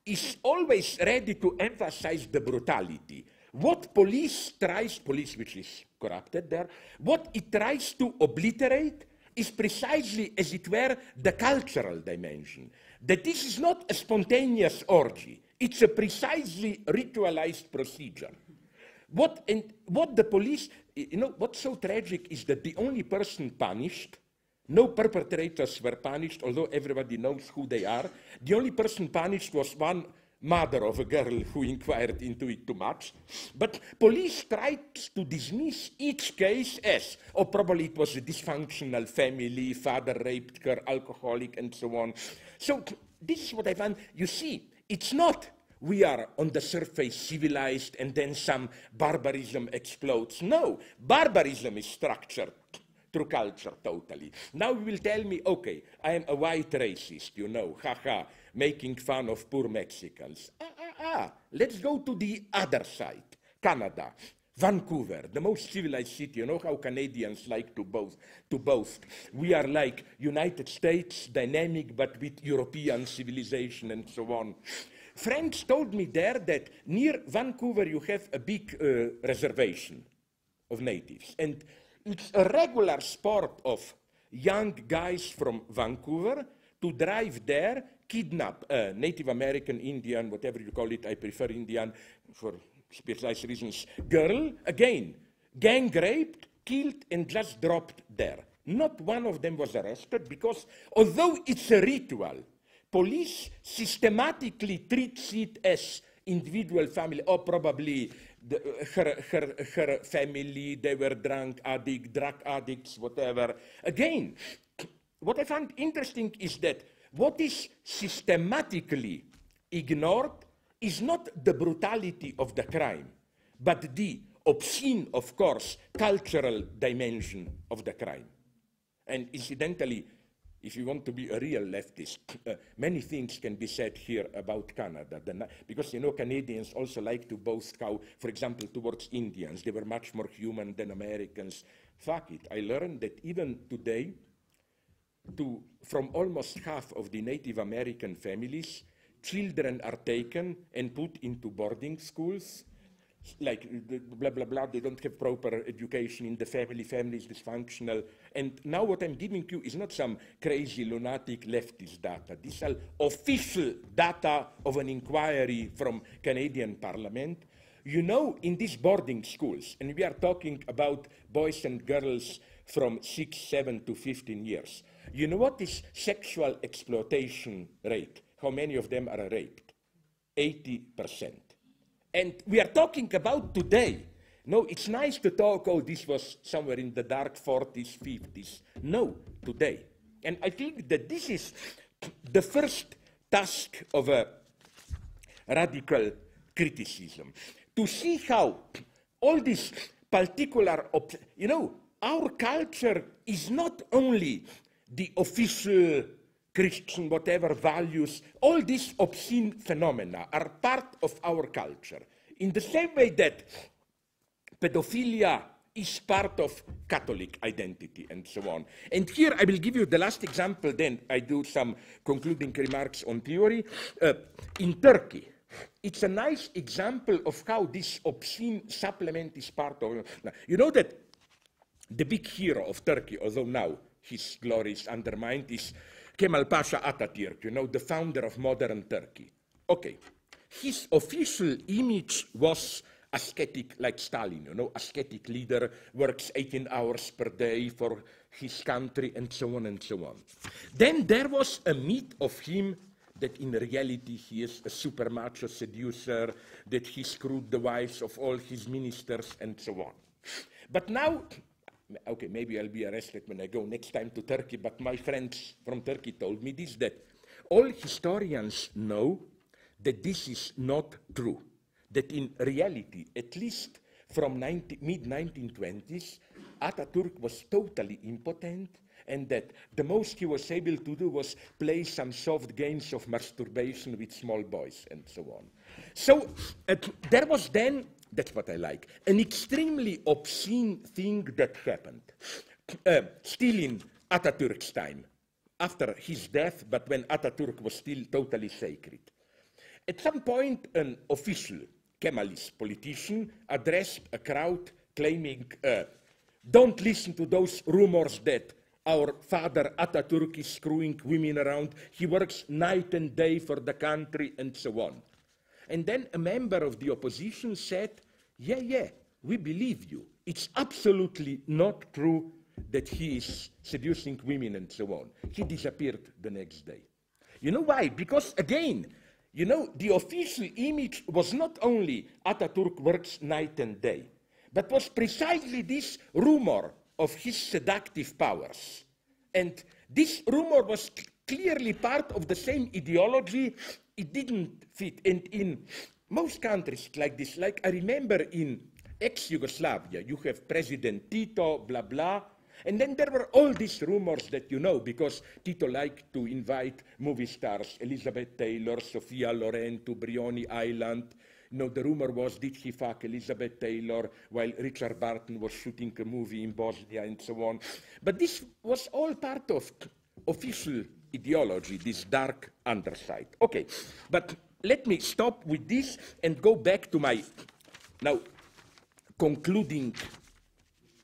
is always ready to emphasize the brutality. What police tries, police which is corrupted there, what it tries to obliterate is precisely, as it were, the cultural dimension. That this is not a spontaneous orgy, it's a precisely ritualized procedure. What, and what the police, you know, what's so tragic is that the only person punished no perpetrators were punished, although everybody knows who they are. The only person punished was one mother of a girl who inquired into it too much. But police tried to dismiss each case as, oh, probably it was a dysfunctional family, father raped her, alcoholic, and so on. So this is what I found. You see, it's not we are on the surface civilized and then some barbarism explodes. No, barbarism is structured through culture totally. Now you will tell me, okay, I am a white racist, you know, haha, making fun of poor Mexicans. Ah, ah, ah, let's go to the other side, Canada. Vancouver, the most civilized city. You know how Canadians like to boast, to boast. We are like United States, dynamic, but with European civilization and so on. Friends told me there that near Vancouver you have a big uh, reservation of natives. And it's a regular sport of young guys from Vancouver to drive there, kidnap a Native American, Indian, whatever you call it, I prefer Indian for precise reasons, girl, again, gang raped, killed, and just dropped there. Not one of them was arrested because, although it's a ritual, police systematically treats it as individual family, or probably the, her, her, her family, they were drunk addict, drug addicts, whatever. Again, what I find interesting is that what is systematically ignored is not the brutality of the crime, but the obscene, of course, cultural dimension of the crime. And incidentally, if you want to be a real leftist, uh, many things can be said here about Canada. because, you know, Canadians also like to boast how, for example, towards Indians, they were much more human than Americans. Fuck it. I learned that even today, to, from almost half of the Native American families, children are taken and put into boarding schools like blah blah blah they don't have proper education in the family family is dysfunctional. And now what i'm giving you is not some crazy lunatic leftist data. These are official data of an inquiry from canadian parliament. You know in these boarding schools and we are talking about boys and girls from 6 7 to 15 years you know what is sexual exploitation rate? How many of them are raped? 80 percent and we are talking about today. No, it's nice to talk, oh, this was somewhere in the dark 40s, 50s. No, today. And I think that this is the first task of a radical criticism. To see how all this particular, you know, our culture is not only the official Christian, whatever values, all these obscene phenomena are part of our culture. In the same way that pedophilia is part of Catholic identity and so on. And here I will give you the last example, then I do some concluding remarks on theory. Uh, in Turkey, it's a nice example of how this obscene supplement is part of. You know that the big hero of Turkey, although now his glory is undermined is Kemal Pasha Atatürk, you know, the founder of modern Turkey. Okay, his official image was ascetic like Stalin, you know, ascetic leader, works 18 hours per day for his country and so on and so on. Then there was a myth of him that in reality he is a super macho seducer, that he screwed the wives of all his ministers and so on. But now, okay, maybe I'll be arrested when I go next time to Turkey, but my friends from Turkey told me this, that all historians know that this is not true, that in reality, at least from mid-1920s, Ataturk was totally impotent, and that the most he was able to do was play some soft games of masturbation with small boys and so on. So uh, there was then, that's what I like, an extremely obscene thing that happened. Uh, still in Ataturk's time, after his death, but when Ataturk was still totally sacred. At some point, an official Kemalist politician addressed a crowd claiming, uh, don't listen to those rumors that our father Ataturk is screwing women around. He works night and day for the country and so on. And then a member of the opposition said, yeah, yeah, we believe you. It's absolutely not true that he is seducing women and so on. He disappeared the next day. You know why? Because again, you know, the official image was not only Ataturk works night and day, but was precisely this rumor of his seductive powers. And this rumor was clearly part of the same ideology. It didn't fit. And in most countries like this, like I remember in ex-Yugoslavia, you have President Tito, blah, blah, and then there were all these rumors that you know, because Tito liked to invite movie stars, Elizabeth Taylor, Sophia Loren to Brioni Island, you know, the rumor was, did he fuck Elizabeth Taylor while Richard Burton was shooting a movie in Bosnia and so on. But this was all part of official ideology, this dark underside. Okay, but let me stop with this and go back to my now concluding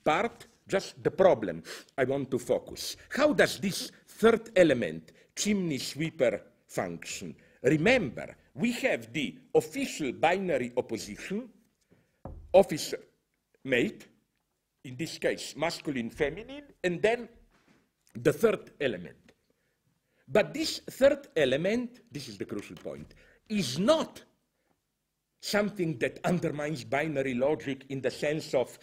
part, just the problem I want to focus. How does this third element, chimney sweeper, function? Remember, we have the official binary opposition, officer mate, in this case masculine feminine, and then the third element. But this third element, this is the crucial point, is not something that undermines binary logic in the sense of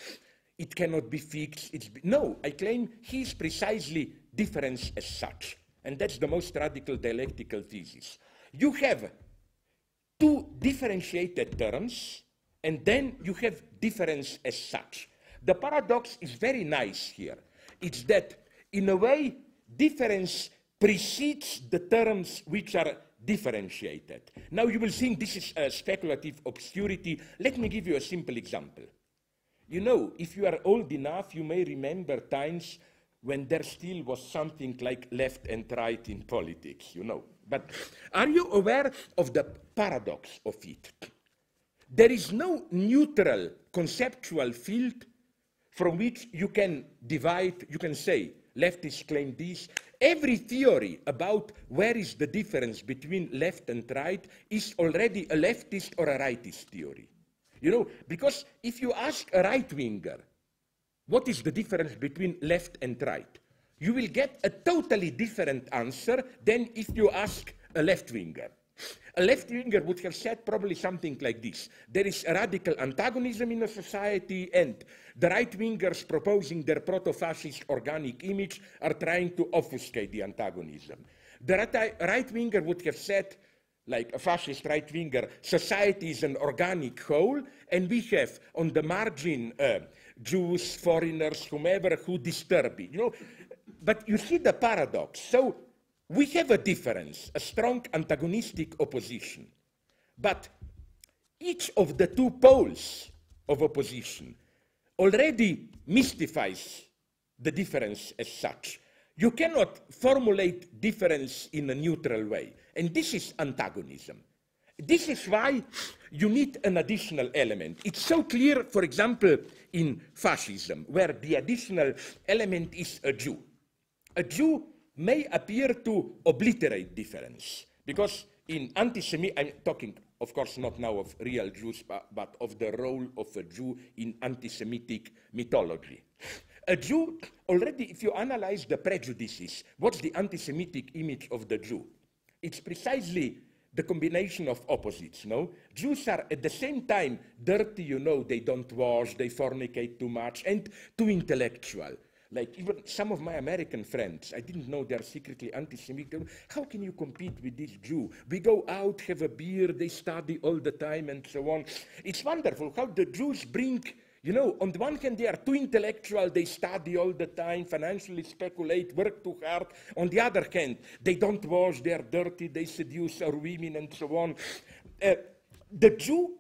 it cannot be fixed. Be no, I claim he is precisely difference as such. And that's the most radical dialectical thesis. You have two differentiated terms, and then you have difference as such. The paradox is very nice here. It's that, in a way, difference precedes the terms which are differentiated. Now you will think this is a speculative obscurity. Let me give you a simple example. You know, if you are old enough, you may remember times when there still was something like left and right in politics, you know. But are you aware of the paradox of it? There is no neutral conceptual field from which you can divide, you can say, leftists claim this. Every theory about where is the difference between left and right is already a leftist or a rightist theory. You know, because if you ask a right winger, what is the difference between left and right? you will get a totally different answer than if you ask a left winger. A left winger would have said probably something like this There is a radical antagonism in a society, and the right wingers proposing their proto fascist organic image are trying to obfuscate the antagonism. The right winger would have said, like a fascist right winger, society is an organic whole, and we have on the margin uh, Jews, foreigners, whomever who disturb it. You know, but you see the paradox. So we have a difference, a strong antagonistic opposition. But each of the two poles of opposition already mystifies the difference as such. You cannot formulate difference in a neutral way. And this is antagonism. This is why you need an additional element. It's so clear, for example, in fascism, where the additional element is a Jew. a Jew may appear to obliterate difference because in anti-Semitic, I'm talking, of course, not now of real Jews, but, but of the role of a Jew in anti-Semitic mythology. A Jew, already, if you analyze the prejudices, what's the anti-Semitic image of the Jew? It's precisely the combination of opposites, no? Jews are at the same time dirty, you know, they don't wash, they fornicate too much, and too intellectual. Like even some of my American friends, I didn't know they're secretly anti-Semitic. How can you compete with this Jew? We go out, have a beer, they study all the time and so on. It's wonderful how the Jews bring, you know, on the one hand they are too intellectual, they study all the time, financially speculate, work too hard. On the other hand, they don't wash, they are dirty, they seduce our women and so on. Uh, the Jew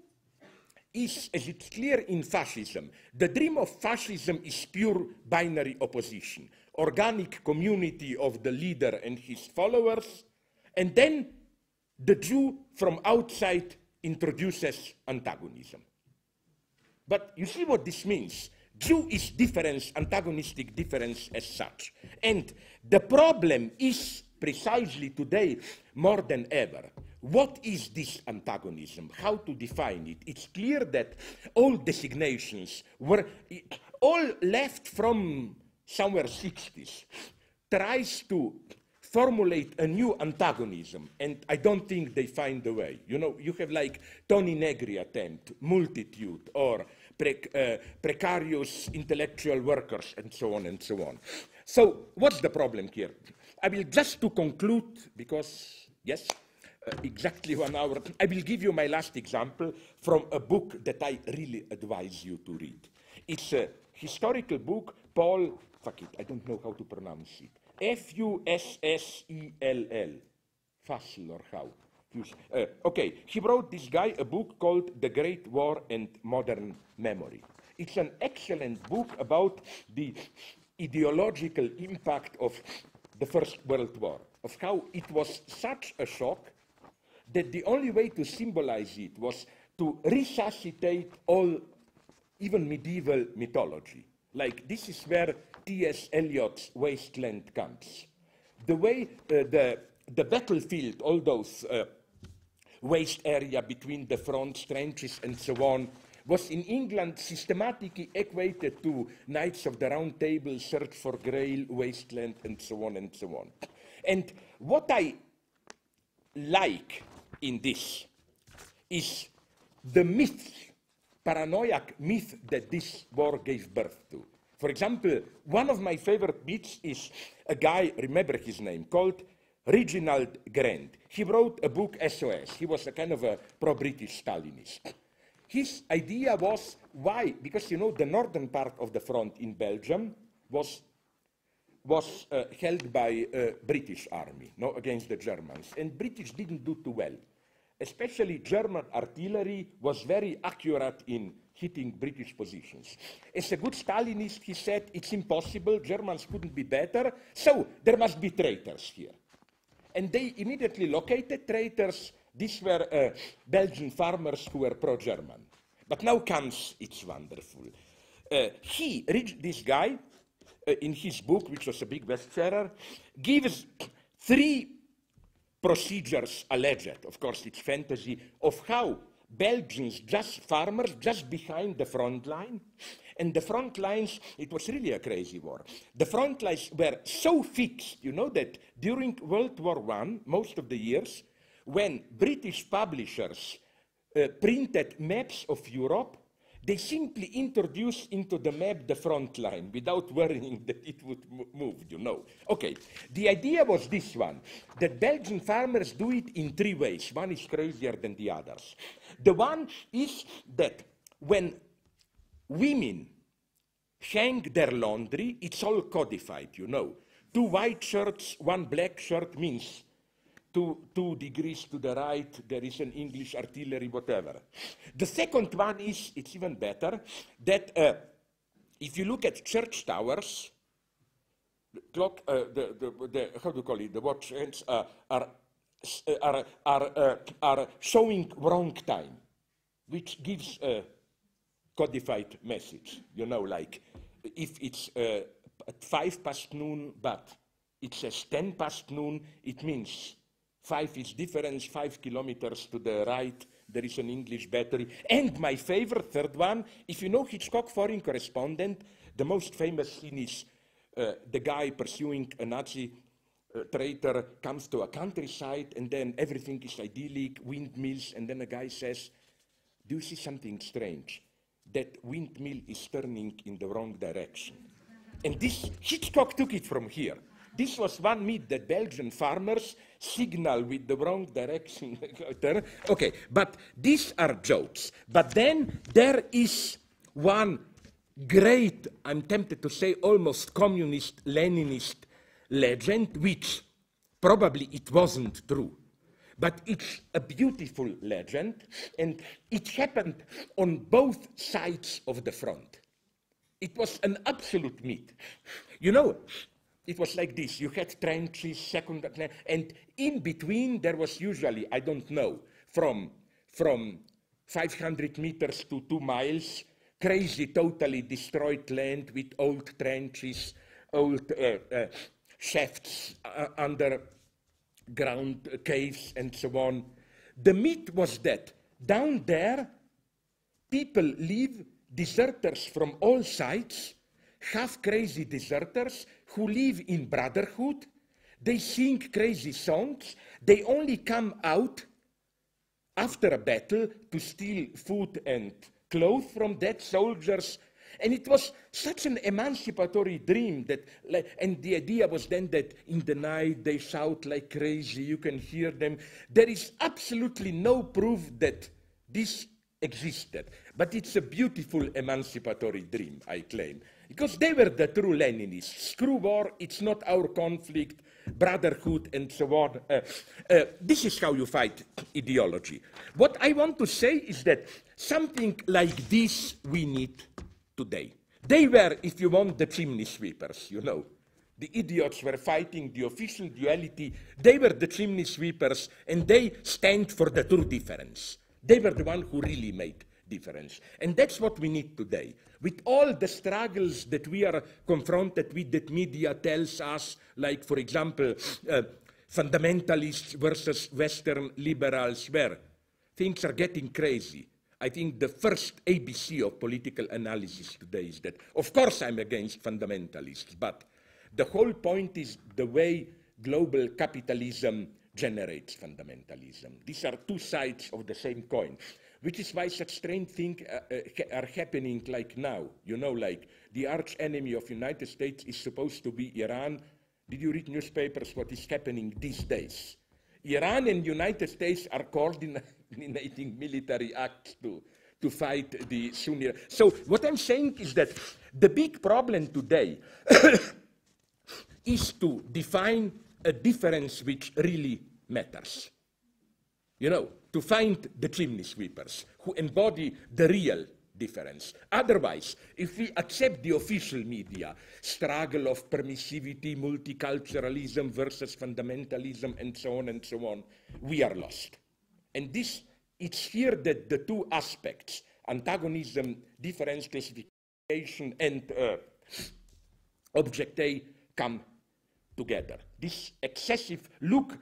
is, as it's clear in fascism, the dream of fascism is pure binary opposition, organic community of the leader and his followers, and then the Jew from outside introduces antagonism. But you see what this means. Jew is difference, antagonistic difference as such. And the problem is precisely today, more than ever, what is this antagonism? How to define it? It's clear that all designations were all left from somewhere 60s tries to formulate a new antagonism, and I don't think they find a way. You know, you have like Toni Negri attempt, multitude, or pre uh, precarious intellectual workers, and so on and so on. So what's the problem here? I will just to conclude, because, yes, exactly one hour. I will give you my last example from a book that I really advise you to read. It's a historical book, Paul, fuck it, I don't know how to pronounce it. F-U-S-S-E-L-L. Fussell or how? Uh, okay, he wrote this guy a book called The Great War and Modern Memory. It's an excellent book about the ideological impact of the First World War, of how it was such a shock that the only way to symbolize it was to resuscitate all, even medieval mythology. Like this is where T.S. Eliot's Wasteland comes. The way uh, the, the battlefield, all those uh, waste area between the front trenches and so on, was in England systematically equated to Knights of the Round Table, Search for Grail, Wasteland, and so on and so on. And what I like in this is the myth, paranoiac myth that this war gave birth to. For example, one of my favorite myths is a guy, remember his name, called Reginald Grant. He wrote a book, SOS. He was a kind of a pro-British Stalinist. His idea was why? Because, you know, the northern part of the front in Belgium was was uh, held by uh, British army, no, against the Germans. And British didn't do too well especially German artillery, was very accurate in hitting British positions. As a good Stalinist, he said it's impossible, Germans couldn't be better, so there must be traitors here. And they immediately located traitors. These were uh, Belgian farmers who were pro-German. But now comes, it's wonderful. Uh, he, this guy, uh, in his book, which was a big bestseller, gives three procedures alleged, of course it's fantasy, of how Belgians, just farmers, just behind the front line, and the front lines, it was really a crazy war. The front lines were so fixed, you know, that during World War I, most of the years, when British publishers uh, printed maps of Europe, they simply introduced into the map the front line without worrying that it would move, you know. Okay, the idea was this one, that Belgian farmers do it in three ways. One is crazier than the others. The one is that when women hang their laundry, it's all codified, you know. Two white shirts, one black shirt means two, two degrees to the right, there is an English artillery, whatever. The second one is, it's even better, that uh, if you look at church towers, the clock, uh, the, the, the, how do you call it, the watch hands uh, are, uh, are, are, uh, are showing wrong time, which gives a codified message, you know, like if it's uh, at five past noon, but it says 10 past noon, it means five is difference, five kilometers to the right, there is an English battery. And my favorite third one, if you know Hitchcock Foreign Correspondent, the most famous scene is uh, the guy pursuing a Nazi uh, traitor comes to a countryside and then everything is idyllic, windmills, and then a guy says, do you see something strange? That windmill is turning in the wrong direction. And this, Hitchcock took it from here. This was one myth that Belgian farmers signal with the wrong direction. okay, but these are jokes. But then there is one great, I'm tempted to say almost communist, Leninist legend, which probably it wasn't true. But it's a beautiful legend, and it happened on both sides of the front. It was an absolute myth. You know, it was like this. You had trenches, second, and in between there was usually, I don't know, from, from 500 meters to two miles, crazy, totally destroyed land with old trenches, old uh, uh, shafts uh, underground caves, and so on. The myth was that down there, people live deserters from all sides, half crazy deserters who live in brotherhood. They sing crazy songs. They only come out after a battle to steal food and clothes from dead soldiers. And it was such an emancipatory dream that, and the idea was then that in the night they shout like crazy, you can hear them. There is absolutely no proof that this existed. But it's a beautiful emancipatory dream, I claim. Because they were the true Leninists. Screw war, it's not our conflict, brotherhood, and so on. Uh, uh, this is how you fight ideology. What I want to say is that something like this we need today. They were, if you want, the chimney sweepers, you know. The idiots were fighting the official duality. They were the chimney sweepers, and they stand for the true difference. They were the one who really made difference. And that's what we need today. With all the struggles that we are confronted with that media tells us, like, for example, uh, fundamentalists versus Western liberals, where things are getting crazy. I think the first ABC of political analysis today is that, of course, I'm against fundamentalists, but the whole point is the way global capitalism generates fundamentalism. These are two sides of the same coin, which is why such strange things uh, uh, are happening like now. You know, like the arch enemy of United States is supposed to be Iran. Did you read newspapers what is happening these days? Iran and United States are coordinating military acts to, to fight the Sunni. So what I'm saying is that the big problem today is to define a difference which really matters. You know, to find the chimney sweepers who embody the real difference. Otherwise, if we accept the official media struggle of permissivity, multiculturalism versus fundamentalism, and so on and so on, we are lost. And this, it's here that the two aspects, antagonism, difference classification, and uh, objet a come together. This excessive look,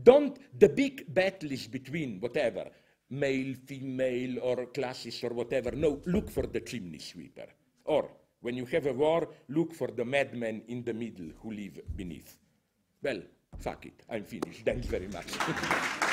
don't, the big battle is between whatever, male, female, or classes, or whatever. No, look for the chimney sweeper. Or, when you have a war, look for the madmen in the middle who live beneath. Well, fuck it, I'm finished. Thanks very much.